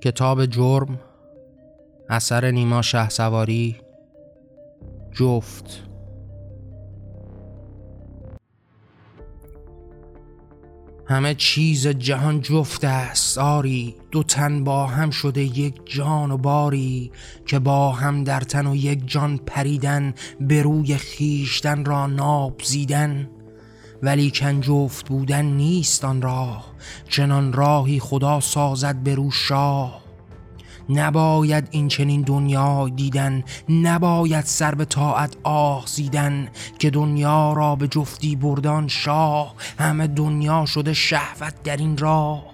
کتاب جرم اثر نیما شه سواری جفت. همه چیز جهان جفت است آری. دو تن با هم شده یک جان و باری. که با هم در تن و یک جان پریدن به روی خیشتن را ناب زیدن ولی کن جفت بودن نیست آن راه چنان راهی خدا سازد به رو شاه. نباید این چنین دنیا دیدن نباید سر به طاعت آه زیدن که دنیا را به جفتی بردان شاه. همه دنیا شده شهوت در این راه.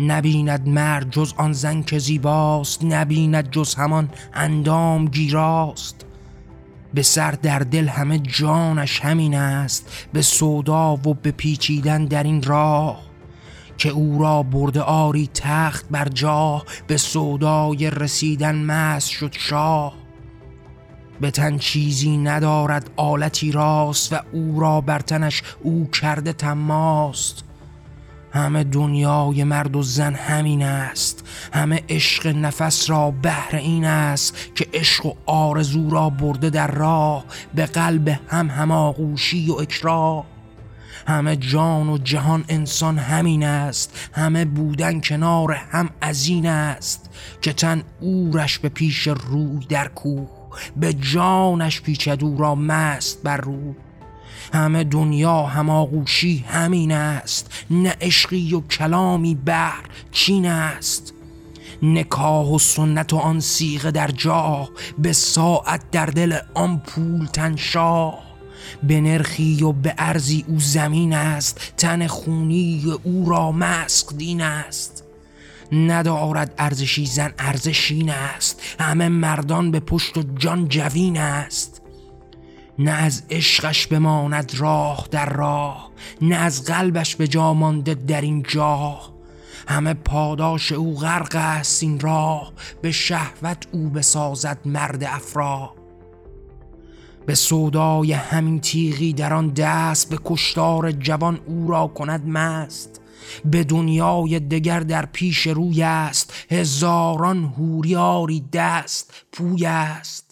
نبیند مرد جز آن زن که زیباست نبیند جز همان اندام گیراست. به سر در دل همه جانش همین است به سودا و به پیچیدن در این راه که او را برده آری تخت بر جا به سودای رسیدن مست شد شاه. به تن چیزی ندارد آلتی راست و او را بر تنش او کرده تماست. همه دنیای مرد و زن همین است. همه عشق نفس را بهر این است که عشق و آرزو را برده در راه به قلب هم هماغوشی و اکراه. همه جان و جهان انسان همین است. همه بودن کنار هم از این است که تن اورش به پیش روی در کوه به جانش پیچدو را مست بر رو همه دنیا هماغوشی همین است. نه عشقی و کلامی بر چین است. نکاه و سنت و آن سیغه در جا به ساعت در دل آن پول تنشاه به نرخی و به ارزی او زمین است تن خونی او را مسق دین است. ندارد ارزشی زن ارزشین است. همه مردان به پشت و جان جوین است. نه از عشقش بماند راه در راه نه از قلبش به جا مانده در این جا همه پاداش او غرق است این راه به شهوت او بسازد مرد افرا. به سودای همین تیغی در آن دست به کشتار جوان او را کند مست. به دنیای دگر در پیش روی است هزاران هوریاری دست پوی است.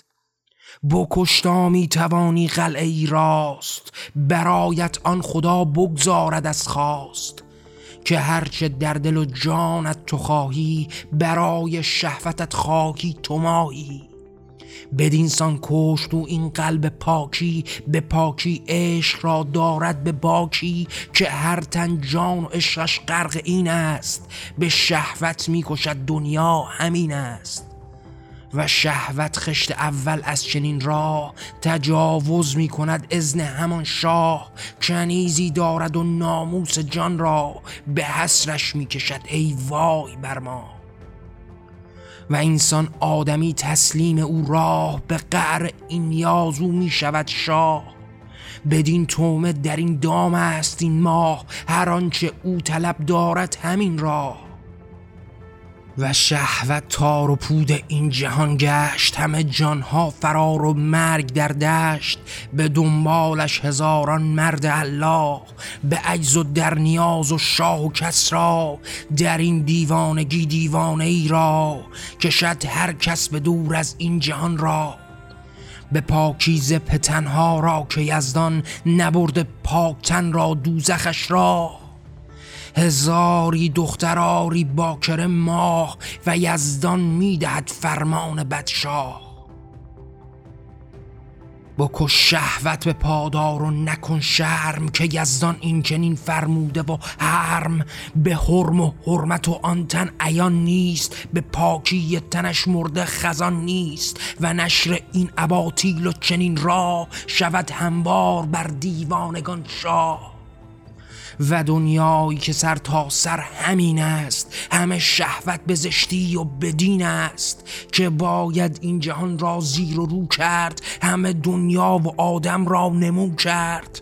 بکشتا می توانی قلعه ای راست. برایت آن خدا بگذارد از خواست. که هرچه در دل و جانت تو خواهی برای شهوتت خاکی تو ماهی بدینسان کشت و این قلب پاکی به پاکی عشق را دارد به باکی. که هر تن جان و عشقش غرق این است. به شهوت می‌کشد دنیا همین است. و شهوت خشت اول از چنین راه تجاوز می کند ازن همان شاه کنیزی دارد و ناموس جان را به حسرش می کشد ای وای بر ما. و انسان آدمی تسلیم او راه به قعر این یازو می شود شاه. بدین تومه در این دام است این ماه هر آنچه او طلب دارد همین راه. و شهوت تار و پود این جهان گشت. همه جانها فرار و مرگ در دشت. به دنبالش هزاران مرد الله. به عجز و در نیاز و شاه و کسرا در این دیوانگی دیوانه ای را. کشد هر کس به دور از این جهان را. به پاکیز پتنها را که یزدان نبرده پاکتن را دوزخش را. هزاری دختراری باکر ماه و یزدان می‌دهد فرمان بدشاه. بکش شهوت به پادار و نکن شرم که یزدان این چنین فرموده و حرم. به حرم و حرمت و آن تن عیان نیست به پاکی تنش مرده خزان نیست. و نشر این اباطیل و چنین را شود هموار بر دیوانگان شاه. و دنیایی که سر تا سر همین است. همه شهوت به زشتی و بدین است که باید این جهان را زیر و رو کرد همه دنیا و آدم را نمو کرد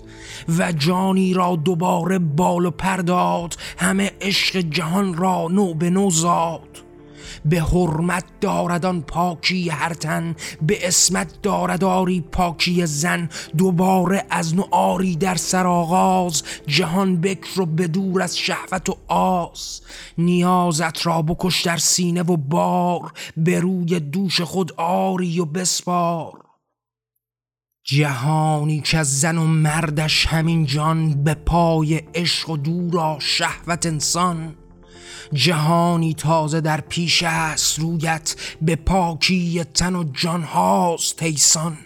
و جانی را دوباره بال و پرداد همه عشق جهان را نو به نو زاد. به حرمت داردان پاکی هر تن به اسمت دارداری پاکی زن. دوباره از نو آری در سرآغاز جهان بکر و بدور از شهوت و آز. نیازت را بکش در سینه و بار به روی دوش خود آری و بسپار. جهانی که از زن و مردش همین جان به پای عشق و دورا شهوت انسان. جهانی تازه در پیش است رویت به پاکی تن و جان هاست تیسان